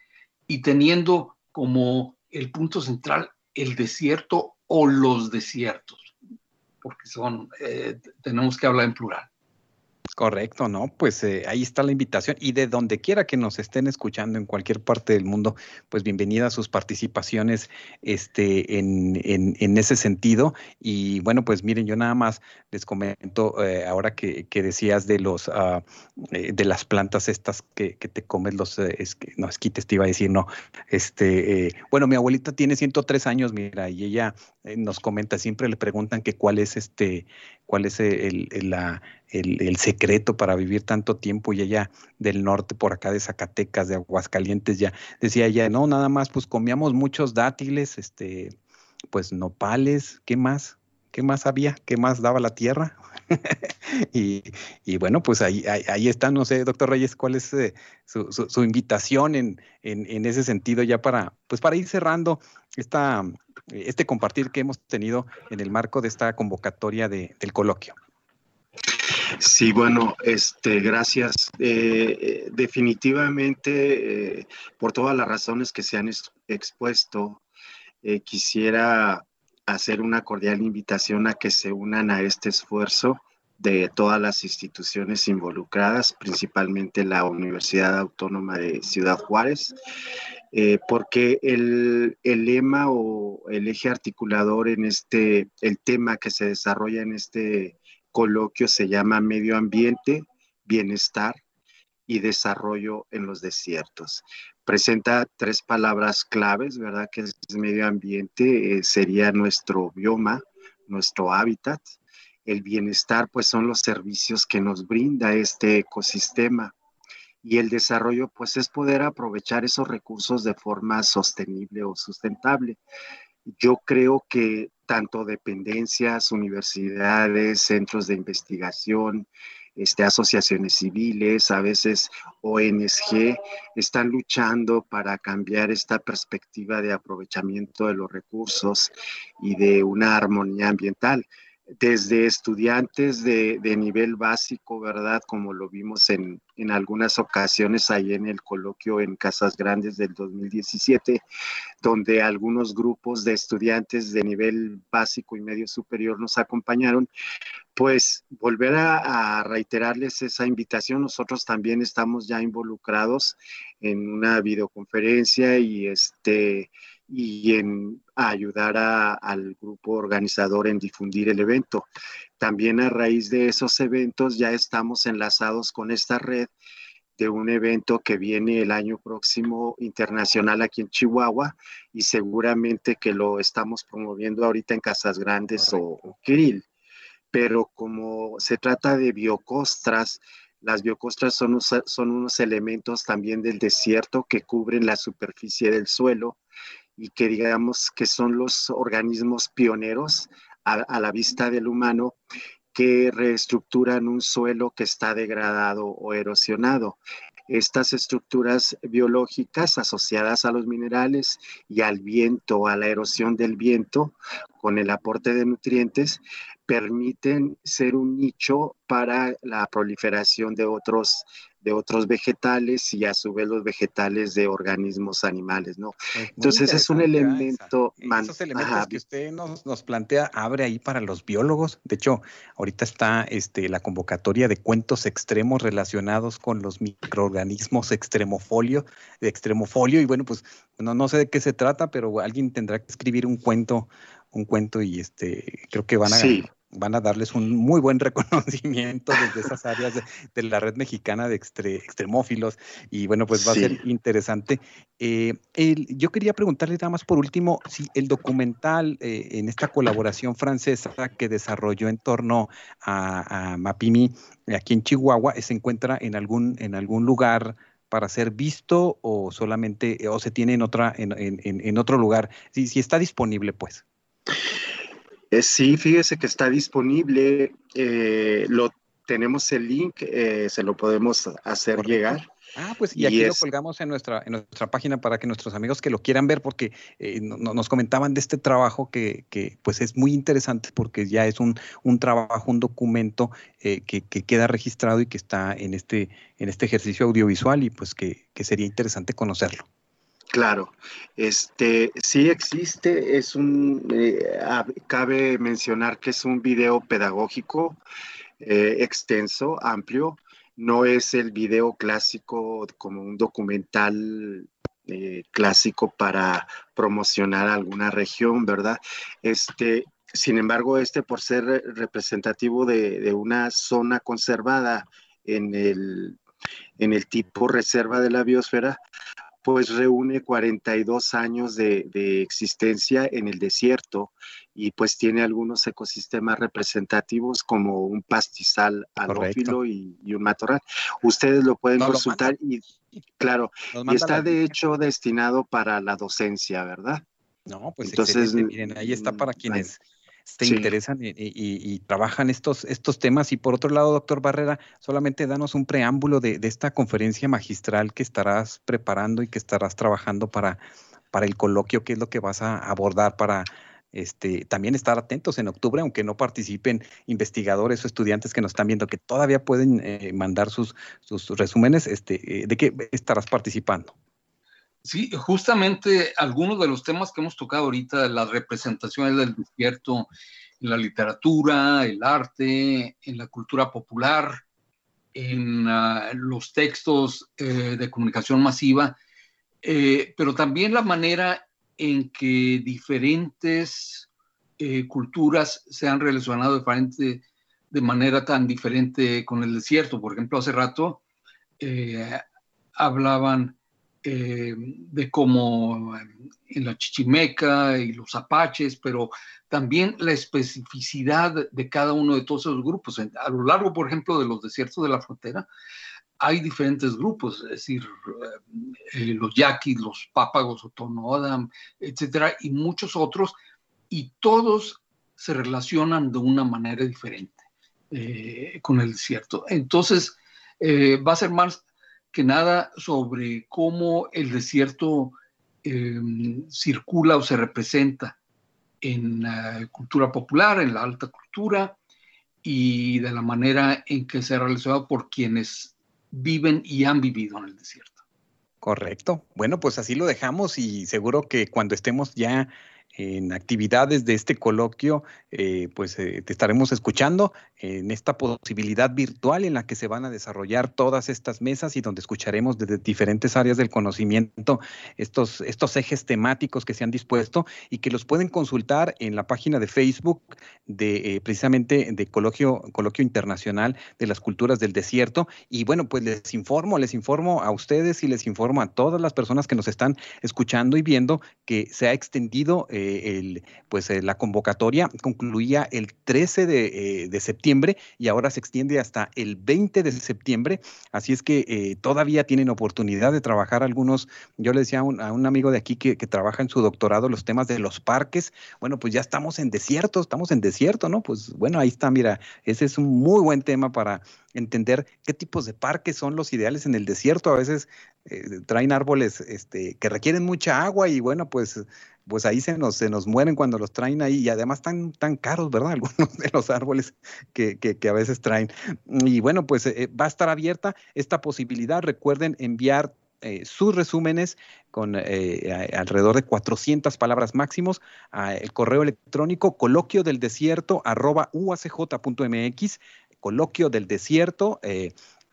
y teniendo como el punto central el desierto o los desiertos porque son, eh, tenemos que hablar en plural. Correcto, ¿no? Pues eh, ahí está la invitación y de donde quiera que nos estén escuchando en cualquier parte del mundo, pues bienvenida a sus participaciones este, en, en, ese sentido. Y bueno, pues miren, yo nada más les comento eh, ahora que, que, decías de los uh, de las plantas estas que, que te comes los es, no esquites te iba a decir, no. Este, bueno, mi abuelita tiene 103 años, mira, y ella nos comenta, siempre le preguntan que cuál es este, cuál es el, la el, secreto para vivir tanto tiempo y ella del norte, por acá de Zacatecas, de Aguascalientes, ya decía ella, no, nada más, pues comíamos muchos dátiles, este, pues nopales, ¿qué más? ¿Qué más había? ¿Qué más daba la tierra? y, bueno, pues ahí, ahí, está, no sé, doctor Reyes, cuál es eh, su, invitación en, en, ese sentido ya para, pues para ir cerrando esta, este compartir que hemos tenido en el marco de esta convocatoria de, del coloquio. Sí, bueno, este, gracias. Eh, eh, definitivamente, eh, por todas las razones que se han expuesto, quisiera hacer una cordial invitación a que se unan a este esfuerzo de todas las instituciones involucradas, principalmente la Universidad Autónoma de Ciudad Juárez, porque el, el, lema o el eje articulador en este, el tema que se desarrolla en este coloquio se llama Medio Ambiente, Bienestar y Desarrollo en los Desiertos. Presenta tres palabras claves, ¿verdad? Que es medio ambiente, eh, sería nuestro bioma, nuestro hábitat. El bienestar, pues son los servicios que nos brinda este ecosistema. Y el desarrollo, pues es poder aprovechar esos recursos de forma sostenible o sustentable. Yo creo que tanto dependencias, universidades, centros de investigación, este, asociaciones civiles, a veces ONG, están luchando para cambiar esta perspectiva de aprovechamiento de los recursos y de una armonía ambiental desde estudiantes de, nivel básico, ¿verdad? Como lo vimos en, en, algunas ocasiones ahí en el coloquio en Casas Grandes del 2017, donde algunos grupos de estudiantes de nivel básico y medio superior nos acompañaron, pues volver a, a reiterarles esa invitación. Nosotros también estamos ya involucrados en una videoconferencia y este y en ayudar al grupo organizador en difundir el evento. También a raíz de esos eventos ya estamos enlazados con esta red de un evento que viene el año próximo internacional aquí en Chihuahua y seguramente que lo estamos promoviendo ahorita en Casas Grandes o Kirill. Pero como se trata de biocostras, las biocostras son, son unos elementos también del desierto que cubren la superficie del suelo y que digamos que son los organismos pioneros a, la vista del humano que reestructuran un suelo que está degradado o erosionado. Estas estructuras biológicas asociadas a los minerales y al viento, a la erosión del viento, con el aporte de nutrientes, permiten ser un nicho para la proliferación de otros de otros vegetales y a su vez los vegetales de organismos animales, ¿no? Entonces es un elemento... Esos elementos que usted nos, nos, plantea abre ahí para los biólogos. De hecho, ahorita está este, la convocatoria de cuentos extremos relacionados con los microorganismos extremofolio, de extremofolio, y bueno, pues no, no sé de qué se trata, pero alguien tendrá que escribir un cuento, un cuento y este, creo que van a... Sí. van a darles un muy buen reconocimiento desde esas áreas de, la red mexicana de extremófilos. Y bueno, pues va a ser interesante. Eh, yo quería preguntarle nada más por último si el documental eh, en esta colaboración francesa que desarrolló en torno a, Mapimi aquí en Chihuahua se encuentra en algún, en algún lugar para ser visto o solamente o se tiene en otra en, en, otro lugar si, si está disponible pues eh, sí, fíjese que está disponible. Eh, lo tenemos el link, eh, se lo podemos hacer llegar. Ah, pues y, aquí lo colgamos en nuestra, en nuestra página para que nuestros amigos que lo quieran ver, porque nos comentaban de este trabajo que, que, pues es muy interesante porque ya es un, un trabajo, un documento que, que, queda registrado y que está en este, en este ejercicio audiovisual y pues que, que sería interesante conocerlo. Claro, este sí existe, es un, eh, cabe mencionar que es un video pedagógico, eh, extenso, amplio. No es el video clásico como un documental eh, clásico para promocionar alguna región, ¿verdad? Este, sin embargo, este por ser representativo de, una zona conservada en el, en el tipo reserva de la biosfera, pues reúne 42 años de, existencia en el desierto y pues tiene algunos ecosistemas representativos como un pastizal alófilo y, un matorral. Ustedes lo pueden consultar y claro, y está de hecho destinado para la docencia, ¿verdad? No, pues entonces miren, ahí está para mm, quienes se interesan y, trabajan estos, estos temas. Y por otro lado, doctor Barrera, solamente danos un preámbulo de, esta conferencia magistral que estarás preparando y que estarás trabajando para, para el coloquio, qué es lo que vas a abordar para este, también estar atentos en octubre, aunque no participen investigadores o estudiantes que nos están viendo, que todavía pueden eh, mandar sus, sus resúmenes, este, eh, ¿de qué estarás participando? Sí, justamente algunos de los temas que hemos tocado ahorita, las representaciones del desierto en la literatura, el arte, en la cultura popular, en ah, los textos eh, de comunicación masiva, eh, pero también la manera en que diferentes eh, culturas se han relacionado diferente, de manera tan diferente con el desierto. Por ejemplo, hace rato hablaban eh, de cómo en la Chichimeca y los apaches, pero también la especificidad de cada uno de todos esos grupos. A lo largo, por ejemplo, de los desiertos de la frontera, hay diferentes grupos, es decir, eh, eh, los yaquis, los pápagos, Otonodam, etcétera, y muchos otros, y todos se relacionan de una manera diferente con el desierto. Entonces, va a ser más que nada sobre cómo el desierto em, circula o se representa en la cultura popular, en la alta cultura y de la manera en que se ha realizado por quienes viven y han vivido en el desierto. Correcto. Bueno, pues así lo dejamos y seguro que cuando estemos ya en actividades de este coloquio, eh, pues eh, te estaremos escuchando en esta posibilidad virtual en la que se van a desarrollar todas estas mesas y donde escucharemos desde diferentes áreas del conocimiento estos, estos ejes temáticos que se han dispuesto y que los pueden consultar en la página de Facebook de eh, precisamente de Coloquio, Coloquio Internacional de las Culturas del Desierto. Y bueno, pues les informo, les informo a ustedes y les informo a todas las personas que nos están escuchando y viendo que se ha extendido. Eh, pues, eh, la convocatoria concluía el 13 eh, de, septiembre y ahora se extiende hasta el 20 de septiembre. Así es que todavía tienen oportunidad de trabajar algunos. Yo le decía a un, amigo de aquí que, que, trabaja en su doctorado los temas de los parques. Bueno, pues ya estamos en desierto, estamos en desierto, ¿no? Pues bueno, ahí está, mira, ese es un muy buen tema para entender qué tipos de parques son los ideales en el desierto. A veces traen árboles este, que requieren mucha agua y bueno, pues pues ahí se nos, se nos mueren cuando los traen ahí y además tan, tan caros, ¿verdad? Algunos de los árboles que, a veces traen. Y bueno, pues eh, va a estar abierta esta posibilidad. Recuerden enviar eh, sus resúmenes con eh, alrededor de 400 palabras máximos al correo electrónico coloquio del desierto arroba uacj.mx, coloquio del desierto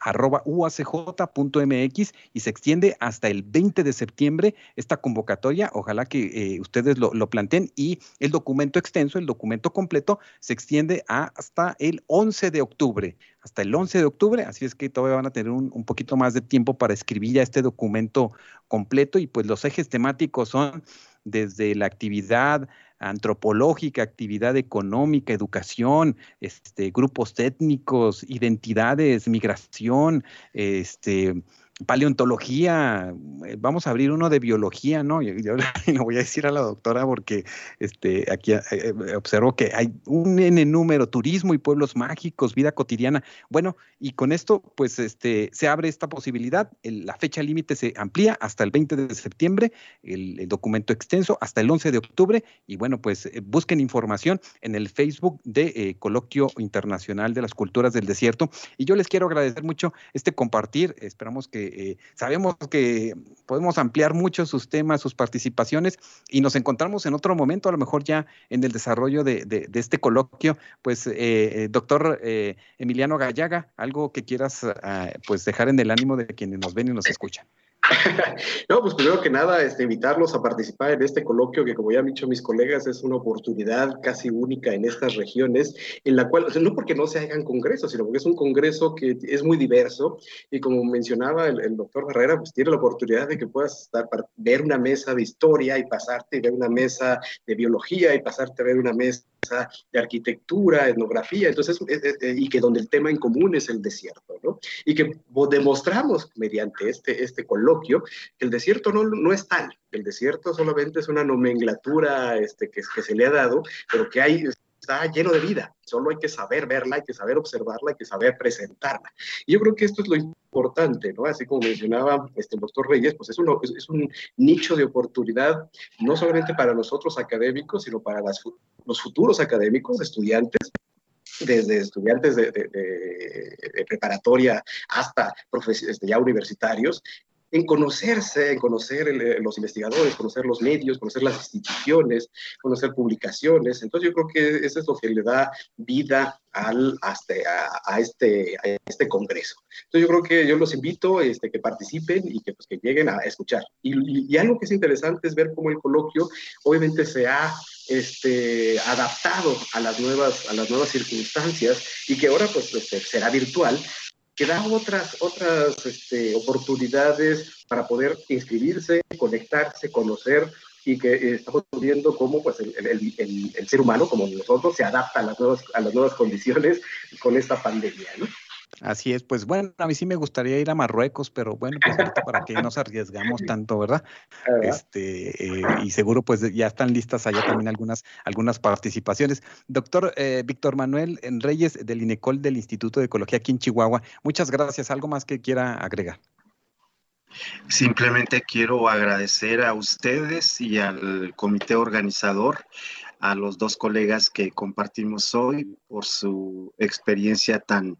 arroba uacj.mx y se extiende hasta el 20 de septiembre esta convocatoria. Ojalá que eh, ustedes lo, planteen y el documento extenso, el documento completo, se extiende hasta el 11 de octubre. Hasta el 11 de octubre, así es que todavía van a tener un, un poquito más de tiempo para escribir ya este documento completo y pues los ejes temáticos son desde la actividad antropológica, actividad económica, educación, este, grupos étnicos, identidades, migración, este, paleontología, eh, vamos a abrir uno de biología, ¿no? Yo, yo lo voy a decir a la doctora porque este, aquí eh, eh, observo que hay un N número, turismo y pueblos mágicos, vida cotidiana. Bueno, y con esto, pues este, se abre esta posibilidad. la fecha límite se amplía hasta el 20 de septiembre, el, documento extenso hasta el 11 de octubre. Y bueno, pues busquen información en el Facebook de Coloquio Internacional de las Culturas del Desierto. Y yo les quiero agradecer mucho este compartir. Esperamos que eh, sabemos que podemos ampliar mucho sus temas, sus participaciones y nos encontramos en otro momento, a lo mejor ya en el desarrollo de, este coloquio. Pues, eh, doctor Emiliano Gallaga, algo que quieras ah, pues dejar en el ánimo de quienes nos ven y nos escuchan. no, pues primero que nada, este, invitarlos a participar en este coloquio que, como ya han dicho mis colegas, es una oportunidad casi única en estas regiones, en la cual, no porque no se hagan congresos, sino porque es un congreso que es muy diverso y como mencionaba el, doctor Herrera, pues tiene la oportunidad de que puedas estar, para ver una mesa de historia y pasarte y ver una mesa de biología y pasarte a ver una mesa de arquitectura, etnografía, entonces, y que donde el tema en común es el desierto, ¿no? Y que demostramos mediante este, este coloquio el desierto no, no es tal, el desierto solamente es una nomenclatura este, que, que se le ha dado, pero que hay está lleno de vida, solo hay que saber verla, hay que saber observarla, hay que saber presentarla. Y yo creo que esto es lo importante, ¿no? Así como mencionaba este doctor Reyes, pues es, es, un nicho de oportunidad no solamente para nosotros académicos, sino para las, los futuros académicos, estudiantes, desde estudiantes de, de, preparatoria hasta este, ya universitarios, en conocerse, en conocer eh, los investigadores, conocer los medios, conocer las instituciones, conocer publicaciones. Entonces yo creo que eso es lo que le da vida al, a, este, a este congreso. Entonces yo creo que yo los invito este, que participen y que, pues, que lleguen a escuchar. Y, y, algo que es interesante es ver cómo el coloquio obviamente se ha este, adaptado a las, nuevas, a las nuevas circunstancias y que ahora pues, este, será virtual, que da otras, otras este, oportunidades para poder inscribirse, conectarse, conocer y que estamos viendo cómo pues, el, el, el, ser humano, como nosotros, se adapta a las nuevas, a las nuevas condiciones con esta pandemia. ¿no? Así es, pues bueno, a mí sí me gustaría ir a Marruecos, pero bueno, pues para que nos arriesgamos tanto, ¿verdad? Este, eh, y seguro pues ya están listas allá también algunas, algunas participaciones. Doctor eh, Víctor Manuel Reyes del INECOL del Instituto de Ecología aquí en Chihuahua, muchas gracias. ¿Algo más que quiera agregar? Simplemente quiero agradecer a ustedes y al comité organizador, a los dos colegas que compartimos hoy por su experiencia tan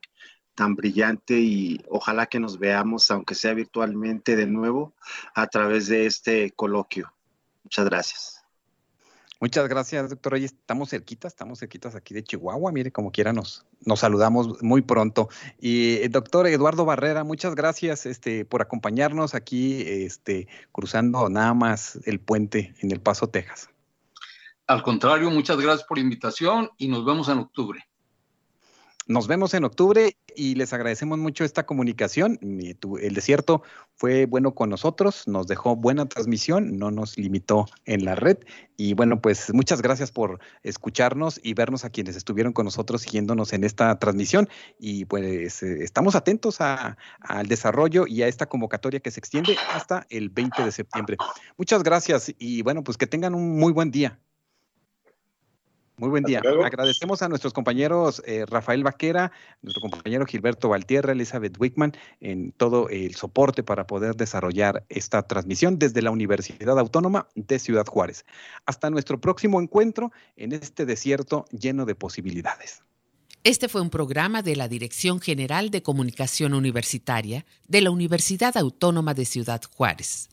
tan brillante y ojalá que nos veamos, aunque sea virtualmente de nuevo, a través de este coloquio. Muchas gracias. Muchas gracias, doctor Reyes. Estamos cerquitas, estamos cerquitas aquí de Chihuahua. Mire, como quiera, nos, nos saludamos muy pronto. Y eh, doctor Eduardo Barrera, muchas gracias este, por acompañarnos aquí, este, cruzando nada más el puente en El Paso, Texas. Al contrario, muchas gracias por la invitación y nos vemos en octubre. Nos vemos en octubre y les agradecemos mucho esta comunicación. El desierto fue bueno con nosotros, nos dejó buena transmisión, no nos limitó en la red. Y bueno, pues muchas gracias por escucharnos y vernos a quienes estuvieron con nosotros siguiéndonos en esta transmisión. Y pues eh, estamos atentos al desarrollo y a esta convocatoria que se extiende hasta el 20 de septiembre. Muchas gracias y bueno, pues que tengan un muy buen día. Muy buen día. Agradecemos a nuestros compañeros eh, Rafael Vaquera, nuestro compañero Gilberto Valtierra, Elizabeth Wickman, en todo el soporte para poder desarrollar esta transmisión desde la Universidad Autónoma de Ciudad Juárez. Hasta nuestro próximo encuentro en este desierto lleno de posibilidades. Este fue un programa de la Dirección General de Comunicación Universitaria de la Universidad Autónoma de Ciudad Juárez.